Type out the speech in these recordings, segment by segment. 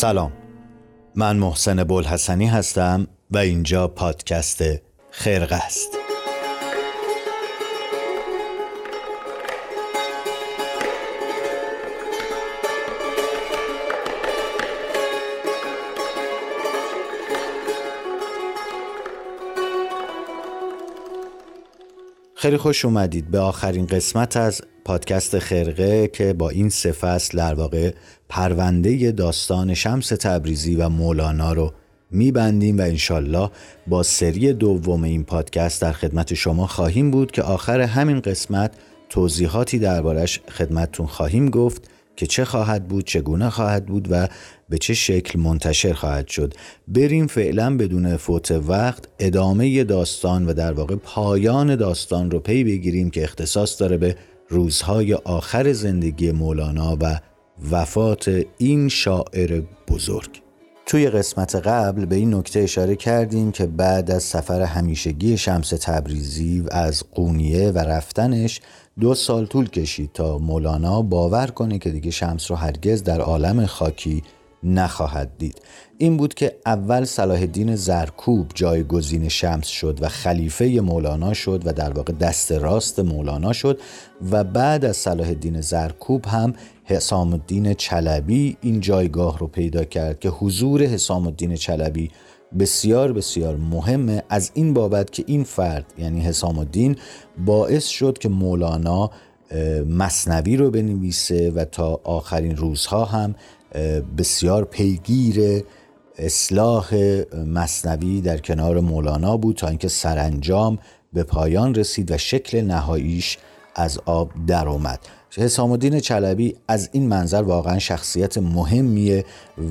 سلام. من محسن بولحسنی هستم و اینجا پادکست خرقه است. خیلی خوش اومدید. به آخرین قسمت از پادکست خرقه که با این سه فصل در واقع پرونده داستان شمس تبریزی و مولانا رو میبندیم و انشالله با سری دوم این پادکست در خدمت شما خواهیم بود که آخر همین قسمت توضیحاتی دربارش خدمتتون خواهیم گفت که چه خواهد بود چگونه خواهد بود و به چه شکل منتشر خواهد شد. بریم فعلا بدون فوت وقت ادامه داستان و در واقع پایان داستان رو پی بگیریم که اختصاص داره به روزهای آخر زندگی مولانا و وفات این شاعر بزرگ. توی قسمت قبل به این نکته اشاره کردیم که بعد از سفر همیشگی شمس تبریزی از قونیه و رفتنش دو سال طول کشید تا مولانا باور کنه که دیگه شمس رو هرگز در عالم خاکی نخواهد دید. این بود که اول صلاح الدین زرکوب جایگزین شمس شد و خلیفه مولانا شد و در واقع دست راست مولانا شد و بعد از صلاح الدین زرکوب هم حسام الدین چلبی این جایگاه رو پیدا کرد که حضور حسام الدین چلبی بسیار بسیار مهمه. از این بابت که این فرد یعنی حسام الدین باعث شد که مولانا مصنوی رو بنویسه و تا آخرین روزها هم بسیار پیگیر اصلاح مصنوی در کنار مولانا بود تا اینکه سرانجام به پایان رسید و شکل نهاییش از آب در اومد حسام الدین چلبی از این منظر واقعا شخصیت مهمیه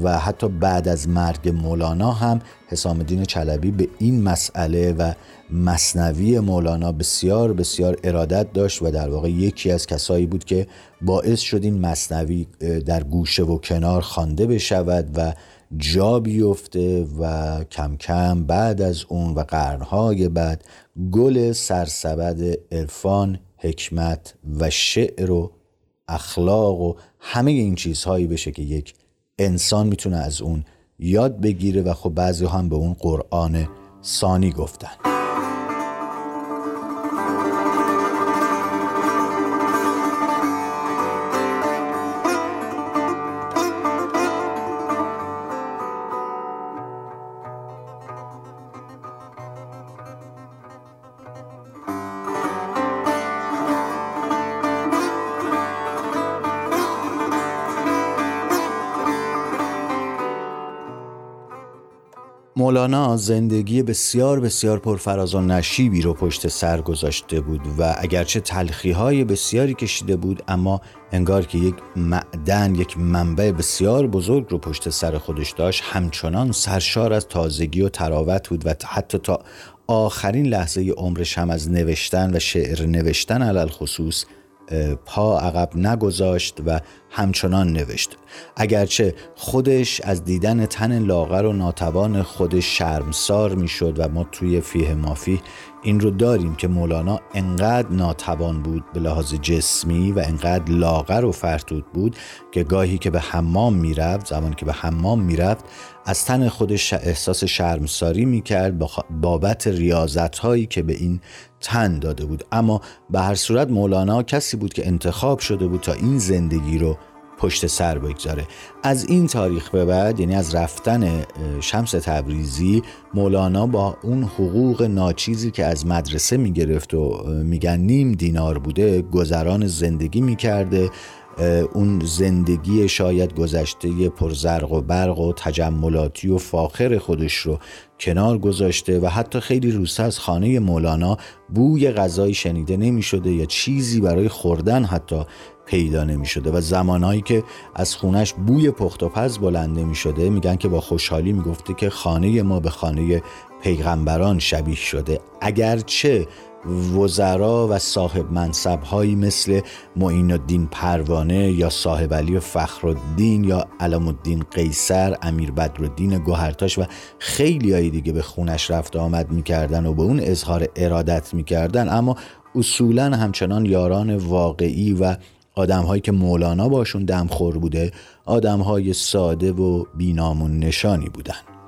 و حتی بعد از مرگ مولانا هم حسام الدین چلبی به این مسئله و مصنوی مولانا بسیار بسیار ارادت داشت و در واقع یکی از کسایی بود که باعث شد این مصنوی در گوشه و کنار خوانده بشود و جا بیفته و کم کم بعد از اون و قرنهای بعد گل سرسبد عرفان حکمت و شعر و اخلاق و همه این چیزهایی بشه که یک انسان می‌تونه از اون یاد بگیره و خب بعضی هم به اون قرآن ثانی گفتن. مولانا زندگی بسیار بسیار پرفراز و نشیبی رو پشت سر گذاشته بود و اگرچه تلخی های بسیاری کشیده بود اما انگار که یک معدن یک منبع بسیار بزرگ رو پشت سر خودش داشت همچنان سرشار از تازگی و تراوت بود و حتی تا آخرین لحظه عمرش هم از نوشتن و شعر نوشتن علل خصوص پا عقب نگذاشت و همچنان نوشت. اگرچه خودش از دیدن تن لاغر و ناتوان خودش شرمسار می‌شد و ما توی فیه مافی این رو داریم که مولانا انقدر ناتوان بود به لحاظ جسمی و انقدر لاغر و فرتود بود که گاهی که به حمام می‌رفت زمانی که به حمام می‌رفت از تن خودش احساس شرمساری می‌کرد بابت ریاضت هایی که به این تن داده بود. اما به هر صورت مولانا کسی بود که انتخاب شده بود تا این زندگی رو پشت سر بگذاره. از این تاریخ به بعد یعنی از رفتن شمس تبریزی مولانا با اون حقوق ناچیزی که از مدرسه می‌گرفت و میگن نیم دینار بوده گذران زندگی می‌کرده. اون زندگی شاید گذشته پرزرق و برق و تجملاتی و فاخر خودش رو کنار گذاشته و حتی خیلی روزها از خانه مولانا بوی غذایی شنیده نمی شده یا چیزی برای خوردن حتی پیدا نمی شده و زمانهایی که از خونش بوی پخت و پز بلنده می شده میگن که با خوشحالی می گفته که خانه ما به خانه پیغمبران شبیه شده. اگرچه وزرا و صاحب منصب هایی مثل معین الدین پروانه یا صاحب علی فخرالدین یا علم الدین قیصر امیر بدرالدین گوهرتاش و خیلی های دیگه به خونش رفت آمد می‌کردن و به اون اظهار ارادت می‌کردن. اما اصولا همچنان یاران واقعی و آدم هایی که مولانا باشون دمخور بوده آدم های ساده و بینامون نشانی بودن.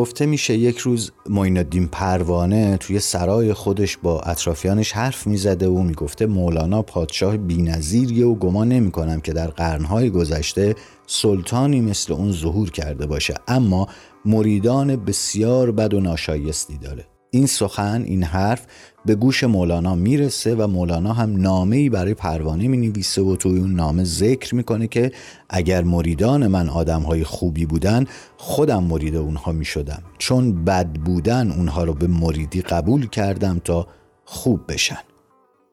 گفته میشه یک روز معین پروانه توی سرای خودش با اطرافیانش حرف می‌زده و می‌گفته مولانا پادشاه بینظیریه و گمان نمی‌کنم که در قرنهای گذشته سلطانی مثل اون ظهور کرده باشه. اما مریدان بسیار بد و ناشایستی داره. این سخن این حرف به گوش مولانا می‌رسه و مولانا هم نامه ای برای پروانه می نویسه و توی اون نامه ذکر می‌کنه که اگر مریدان من آدم های خوبی بودن خودم مرید اونها می شدم چون بد بودن اونها رو به مریدی قبول کردم تا خوب بشن.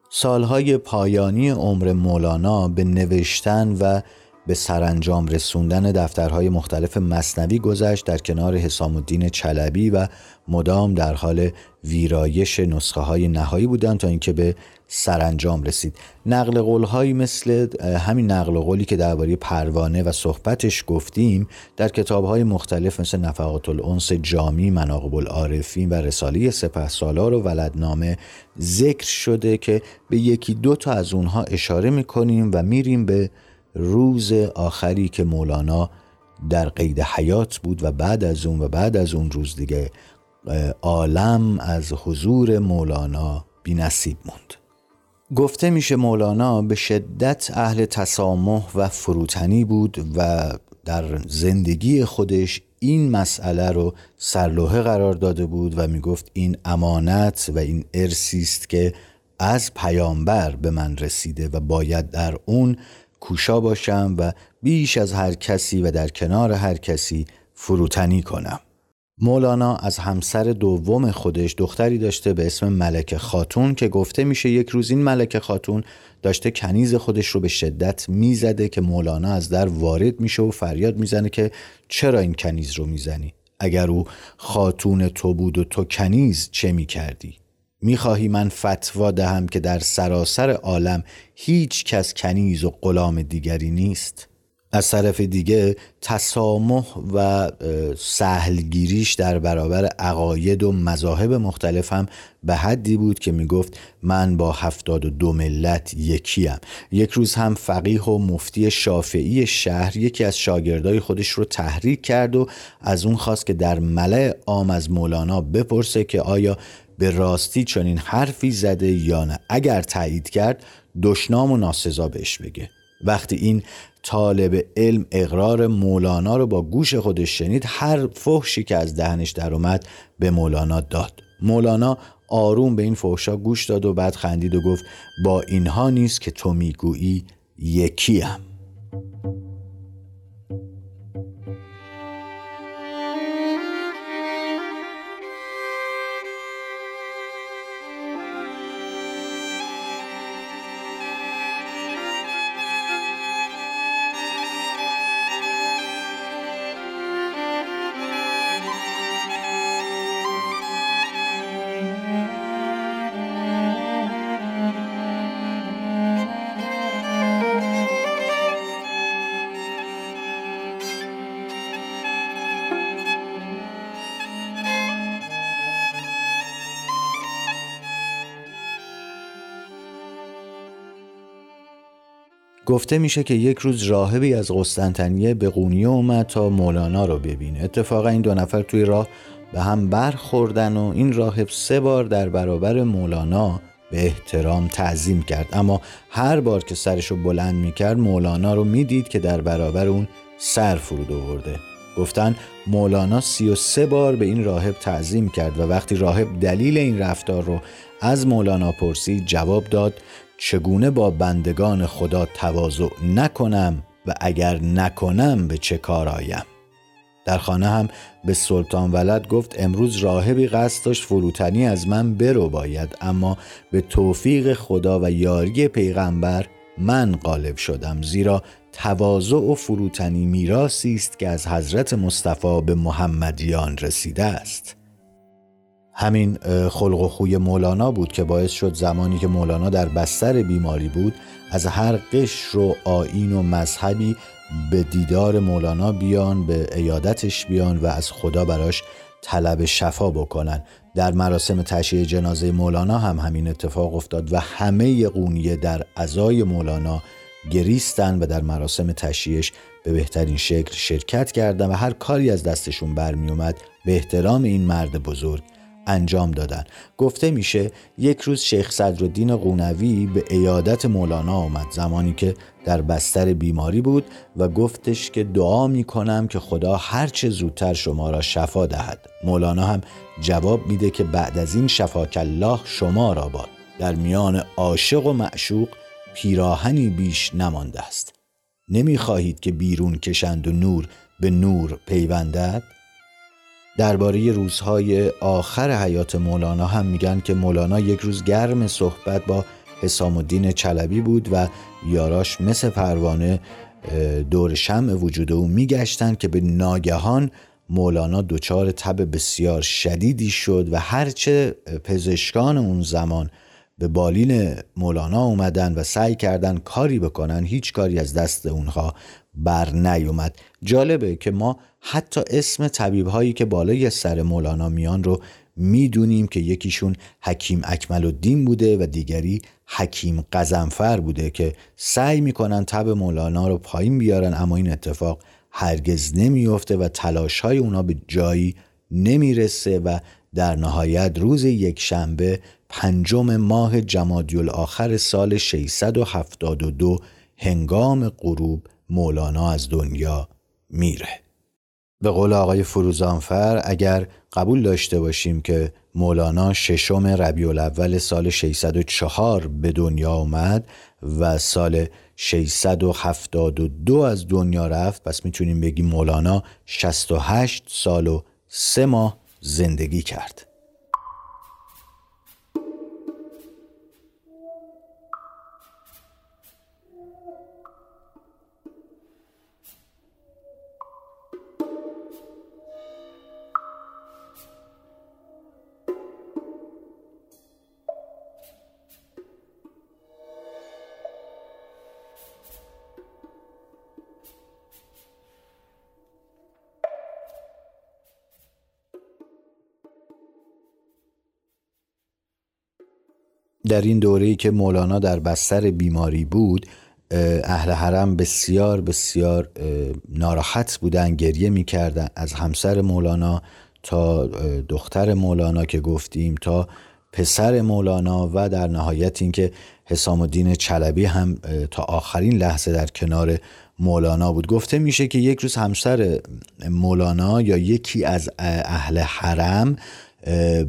سالهای پایانی عمر مولانا به نوشتن و به سرانجام رسوندن دفترهای مختلف مصنوی گذشت در کنار حسام الدین چلبی و مدام در حال ویرایش نسخه های نهایی بودند تا اینکه به سرانجام رسید. نقل قول مثل همین نقل قولی که درباره پروانه و صحبتش گفتیم در کتاب های مختلف مثل نفقات الانس جامی مناقب العارفین و رساله سپه سالار و ولدنامه ذکر شده که به یکی دو تا از اونها اشاره می‌کنیم و میریم به روز آخری که مولانا در قید حیات بود و بعد از اون و بعد از اون روز دیگه عالم از حضور مولانا بی نصیب موند. گفته میشه مولانا به شدت اهل تسامح و فروتنی بود و در زندگی خودش این مسئله رو سرلوحه قرار داده بود و می‌گفت این امانت و این ارسی است که از پیامبر به من رسیده و باید در اون کوشا باشم و بیش از هر کسی و در کنار هر کسی فروتنی کنم. مولانا از همسر دوم خودش دختری داشته به اسم ملک خاتون که گفته میشه یک روز این ملک خاتون داشته کنیز خودش رو به شدت می‌زده که مولانا از در وارد میشه و فریاد می‌زنه که چرا این کنیز رو می‌زنی؟ اگر او خاتون تو بود و تو کنیز چه می‌کردی؟ می‌خواهی من فتوا دهم که در سراسر عالم هیچ کس کنیز و غلام دیگری نیست؟ از طرف دیگه تسامح و سهلگیریش در برابر عقاید و مذاهب مختلف هم به حدی بود که می‌گفت من با هفتاد و دو ملت یکیم. یک روز هم فقیه و مفتی شافعی شهر یکی از شاگردای خودش رو تحریک کرد و از اون خواست که در ملع عام از مولانا بپرسه که آیا به راستی چنین حرفی زده یا نه. اگر تایید کرد دشنام و ناسزا بهش بگه. وقتی این طالب علم اقرار مولانا رو با گوش خودش شنید هر فحشی که از دهنش در اومد به مولانا داد. مولانا آروم به این فحشا گوش داد و بعد خندید و گفت با اینها نیست که تو می‌گویی یکیم گفته میشه که یک روز راهبی از قسطنطنیه به قونیه اومد تا مولانا رو ببینه. اتفاقا این دو نفر توی راه به هم برخوردن و این راهب سه بار در برابر مولانا به احترام تعظیم کرد. اما هر بار که سرش رو بلند می‌کرد مولانا رو می‌دید که در برابر اون سر فرود آورده. گفتن مولانا سی و سه بار به این راهب تعظیم کرد و وقتی راهب دلیل این رفتار رو از مولانا پرسید جواب داد چگونه با بندگان خدا تواضع نکنم و اگر نکنم به چه کار آیم؟ در خانه هم به سلطان ولد گفت امروز راهبی قصد داشت فروتنی از من برو باید اما به توفیق خدا و یاری پیغمبر من غالب شدم زیرا تواضع و فروتنی میراسی است که از حضرت مصطفی به محمدیان رسیده است. همین خلق و خوی مولانا بود که باعث شد زمانی که مولانا در بستر بیماری بود از هر قشر و آین و مذهبی به دیدار مولانا بیان به ایادتش بیان و از خدا براش طلب شفا بکنن. در مراسم تشییع جنازه مولانا هم همین اتفاق افتاد و همه قونیه در ازای مولانا گریستن و در مراسم تشییعش به بهترین شکل شرکت کردن و هر کاری از دستشون برمی اومد به احترام این مرد بزرگ انجام دادن. گفته میشه یک روز شیخ صدرالدین قونوی به ایادت مولانا آمد. زمانی که در بستر بیماری بود و گفتش که دعا می‌کنم که خدا هرچه زودتر شما را شفا دهد. مولانا هم جواب میده که بعد از این شفاک الله شما را باد. در میان عاشق و معشوق پیراهنی بیش نمانده است. نمی‌خواهید که بیرون کشند و نور به نور پیوندد؟ درباره روزهای آخر حیات مولانا هم میگن که مولانا یک روز گرم صحبت با حسام الدین چلبی بود و یاراش مثل پروانه دور شمع وجود او میگشتن که به ناگهان مولانا دچار تب بسیار شدیدی شد و هرچه پزشکان اون زمان به بالین مولانا اومدن و سعی کردن کاری بکنن هیچ کاری از دست اونها بر نیومد. جالبه که ما حتی اسم طبیب هایی که بالای سر مولانا میان رو می‌دونیم که یکیشون حکیم اکمل الدین بوده و دیگری حکیم قزنفر بوده که سعی می‌کنن تب مولانا رو پایین بیارن اما این اتفاق هرگز نمیافته و تلاش های اونا به جایی نمی‌رسه و در نهایت روز یک شنبه پنجم ماه جمادی آخر سال 672 هنگام غروب مولانا از دنیا میره. به قول آقای فروزانفر اگر قبول داشته باشیم که مولانا ششم ربیع الاول سال 604 به دنیا آمد و سال 672 از دنیا رفت پس می‌تونیم بگیم مولانا 68 سال و سه ماه زندگی کرد. در این دوره‌ای که مولانا در بستر بیماری بود اهل حرم بسیار بسیار ناراحت بودن گریه می‌کردن از همسر مولانا تا دختر مولانا که گفتیم تا پسر مولانا و در نهایت اینکه حسام الدین چلبی هم تا آخرین لحظه در کنار مولانا بود. گفته میشه که یک روز همسر مولانا یا یکی از اهل حرم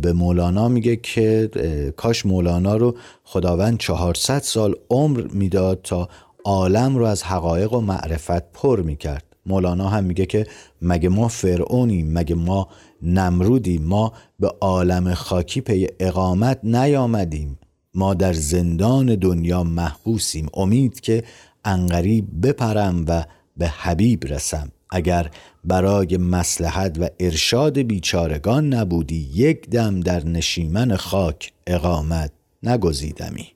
به مولانا میگه که کاش مولانا رو خداوند 400 سال عمر می‌داد تا عالم رو از حقایق و معرفت پر می‌کرد. مولانا هم میگه که مگه ما فرعونیم مگه ما نمرودیم ما به عالم خاکی پی اقامت نیامدیم. ما در زندان دنیا محبوسیم. امید که انقریب بپرم و به حبیب رسم. اگر برای مسلحت و ارشاد بیچارگان نبودی یک دم در نشیمن خاک اقامت نگزیدمی.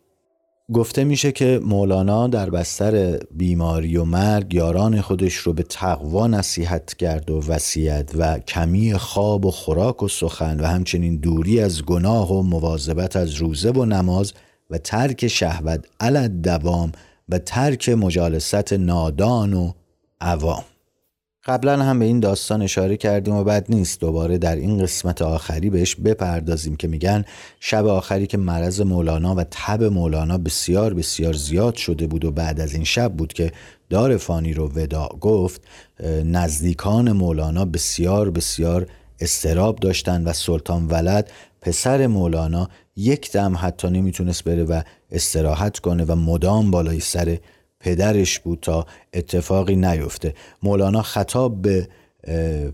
گفته میشه که مولانا در بستر بیماری و مرگ یاران خودش رو به تقوا نصیحت کرد و وصیت و کمی خواب و خوراک و سخن و همچنین دوری از گناه و مواظبت از روزه و نماز و ترک شهوت علت دوام و ترک مجالست نادان و عوام. قبلا هم به این داستان اشاره کردیم و بد نیست. دوباره در این قسمت آخری بهش بپردازیم که میگن شب آخری که مرض مولانا و تب مولانا بسیار بسیار زیاد شده بود و بعد از این شب بود که دار فانی رو وداع گفت نزدیکان مولانا بسیار بسیار استراب داشتن و سلطان ولد پسر مولانا یک دم حتی نمی‌تونست بره و استراحت کنه و مدام بالای سر پدرش بود تا اتفاقی نیفته. مولانا خطاب به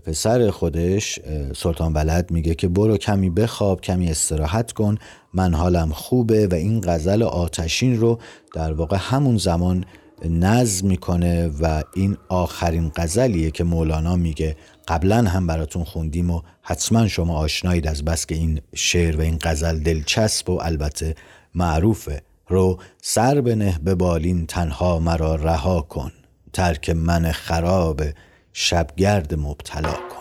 پسر خودش سلطان ولد میگه که برو کمی بخواب کمی استراحت کن من حالم خوبه و این غزل آتشین رو در واقع همون زمان نظم می‌کنه و این آخرین غزلیه که مولانا میگه. قبلا هم براتون خوندیم و حتما شما آشنایید از بس که این شعر و این غزل دلچسب و البته معروفه. رو سر بنه به بالین تنها مرا رها کن ترک من خراب شبگرد مبتلا کن.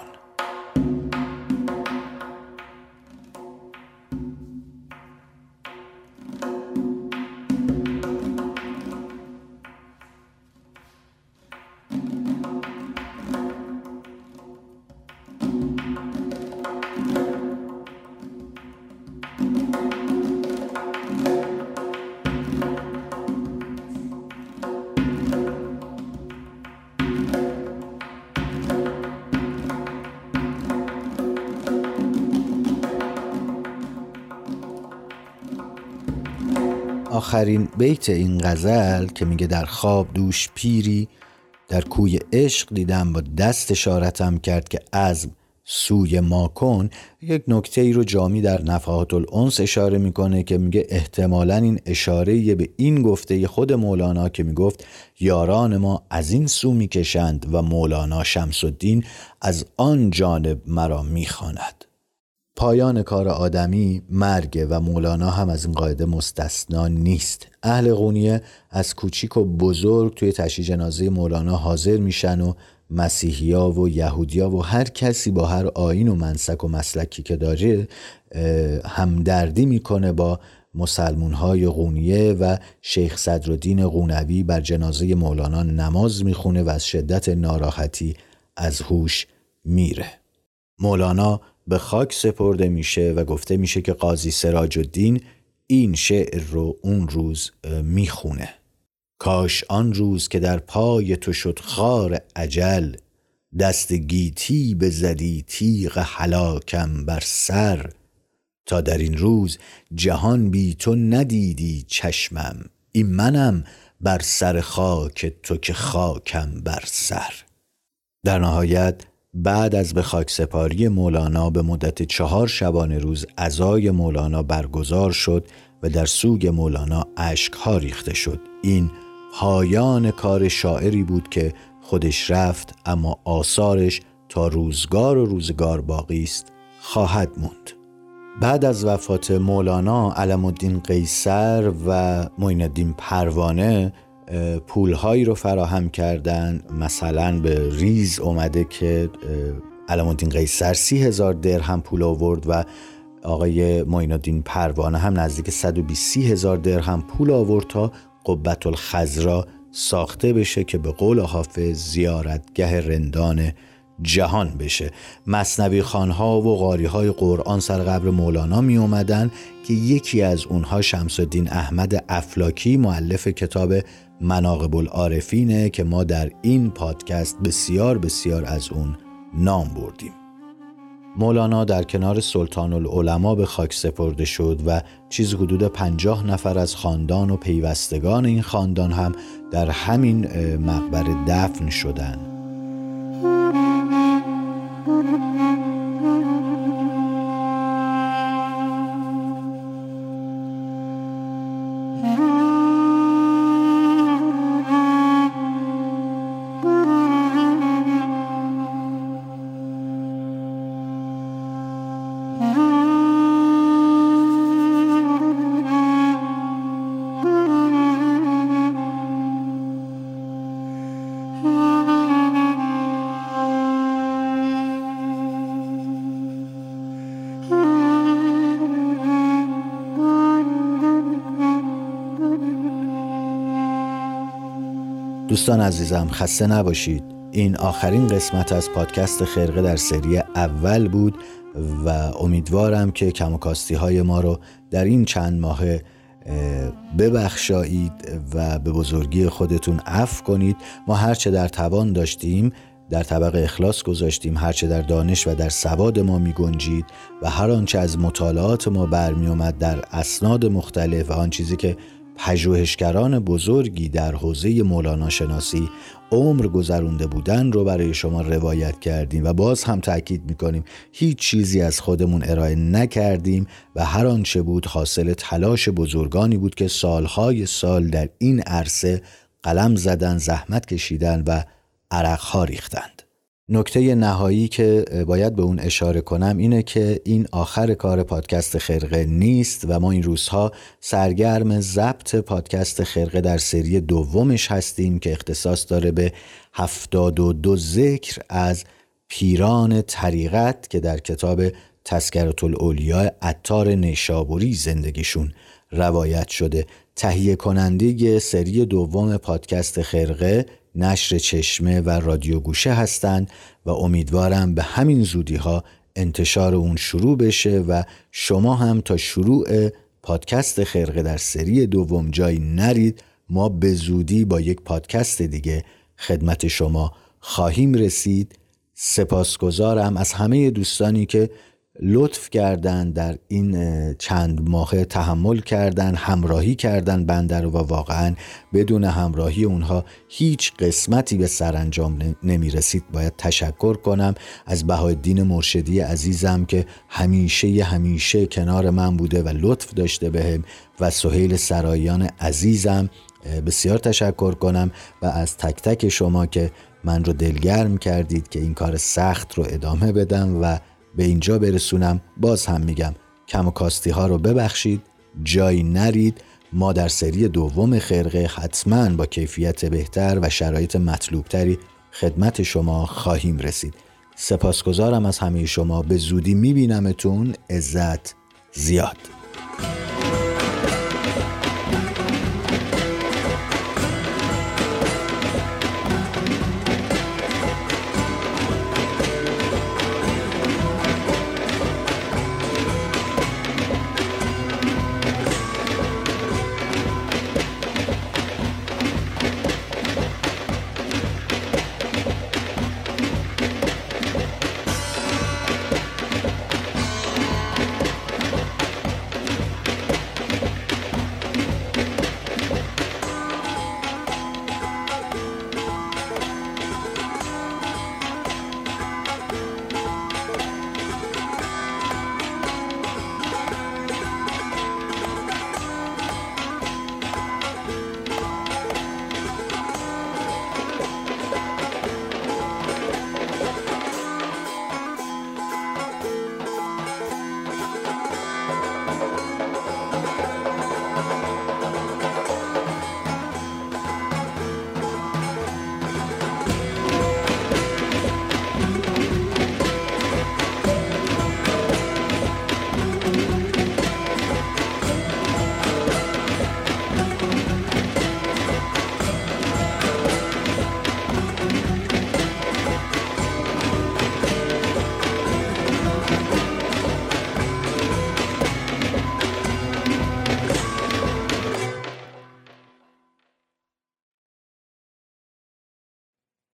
آخرین بیت این غزل که میگه در خواب دوش پیری در کوی عشق دیدم با دست اشارتم کرد که از سوی ما کن. یک نکته ای رو جامی در نفحات الانس اشاره می‌کنه که میگه احتمالا این اشاره به این گفته خود مولانا که می‌گفت یاران ما از این سو می‌کشند و مولانا شمس الدین از آن جانب مرا می‌خواند. پایان کار آدمی مرگ و مولانا هم از این قاعده مستثنا نیست. اهل قونیه از کوچیک و بزرگ توی تشییع جنازه مولانا حاضر میشن و مسیحیا و یهودیا و هر کسی با هر آین و منسک و مسلکی که داره همدردی می‌کنه با مسلمون های قونیه و شیخ صدرالدین قونوی بر جنازه مولانا نماز می‌خونه و از شدت ناراحتی از هوش میره. مولانا به خاک سپرده میشه و گفته میشه که قاضی سراج الدین این شعر رو اون روز می‌خونه. کاش آن روز که در پای تو شد خار عجل دست گیتی به زدی تیغ حلاکم بر سر. تا در این روز جهان بی تو ندیدی چشمم این منم بر سر خاک تو که خاکم بر سر. در نهایت بعد از به خاک سپاری مولانا به مدت چهار شبانه روز ازای مولانا برگزار شد و در سوگ مولانا ها ریخته شد. این پایان کار شاعری بود که خودش رفت اما آثارش تا روزگار و روزگار باقی است خواهد موند. بعد از وفات مولانا علم الدین قیصر و معین الدین پروانه پولهایی رو فراهم کردن. مثلا به ریز اومده که علم الدین قیصر سی هزار درهم پول آورد و آقای معین پروانه هم نزدیک 120 هزار درهم پول آورد تا قبت الخزرا ساخته بشه که به قول حافظ زیارتگه رندان جهان بشه مصنوی خانها و غاری های قرآن سر قبر مولانا می اومدن که یکی از اونها شمس الدین احمد افلاکی معلف کتاب مناقب العارفینه که ما در این پادکست بسیار بسیار از اون نام بردیم مولانا در کنار سلطان العلماء به خاک سپرده شد و چیز حدود پنجاه نفر از خاندان و پیوستگان این خاندان هم در همین مقبره دفن شدند. دوستان عزیزم خسته نباشید. این آخرین قسمت از پادکست خرقه در سری اول بود و امیدوارم که کم های ما رو در این چند ماه ببخشایید و به بزرگی خودتون عفو کنید. ما هرچه در توان داشتیم در طبق اخلاص گذاشتیم هرچه در دانش و در سواد ما می گنجید و هر آنچه از مطالعات ما برمی اومد در اسناد مختلف و آن چیزی که پژوهشگران بزرگی در حوزه مولانا شناسی عمر گذرونده بودن رو برای شما روایت کردیم و باز هم تاکید می‌کنیم هیچ چیزی از خودمون ارائه نکردیم و هر آنچه بود حاصل تلاش بزرگانی بود که سالهای سال در این عرصه قلم زدن زحمت کشیدن و عرقها ریختند نکته نهایی که باید به اون اشاره کنم اینه که این آخر کار پادکست خرقه نیست و ما این روزها سرگرم ضبط پادکست خرقه در سری دومش هستیم که اختصاص داره به هفتاد و دو ذکر از پیران طریقت که در کتاب تذکرت الاولیاء عطار نیشابوری زندگیشون روایت شده. تهیه کننده سری دوم پادکست خرقه نشر چشمه و رادیو گوشه هستند و امیدوارم به همین زودی ها انتشار اون شروع بشه و شما هم تا شروع پادکست خرقه در سری دوم جایی نرید ما به زودی با یک پادکست دیگه خدمت شما خواهیم رسید. سپاسگزارم از همه دوستانی که لطف کردن در این چند ماه تحمل کردن همراهی کردن بنده رو و واقعا بدون همراهی اونها هیچ قسمتی به سرانجام نمی رسید باید تشکر کنم از بهایالدین مرشدی عزیزم که همیشه همیشه کنار من بوده و لطف داشته بهم و سهیل سرایان عزیزم بسیار تشکر کنم و از تک تک شما که من رو دلگرم کردید که این کار سخت رو ادامه بدم و به اینجا برسونم باز هم میگم. کم و کاستی ها رو ببخشید. جایی نرید. ما در سری دوم خرقه حتما با کیفیت بهتر و شرایط مطلوبتری خدمت شما خواهیم رسید. سپاسگزارم از همه شما. به زودی میبینمتون. عزت زیاد.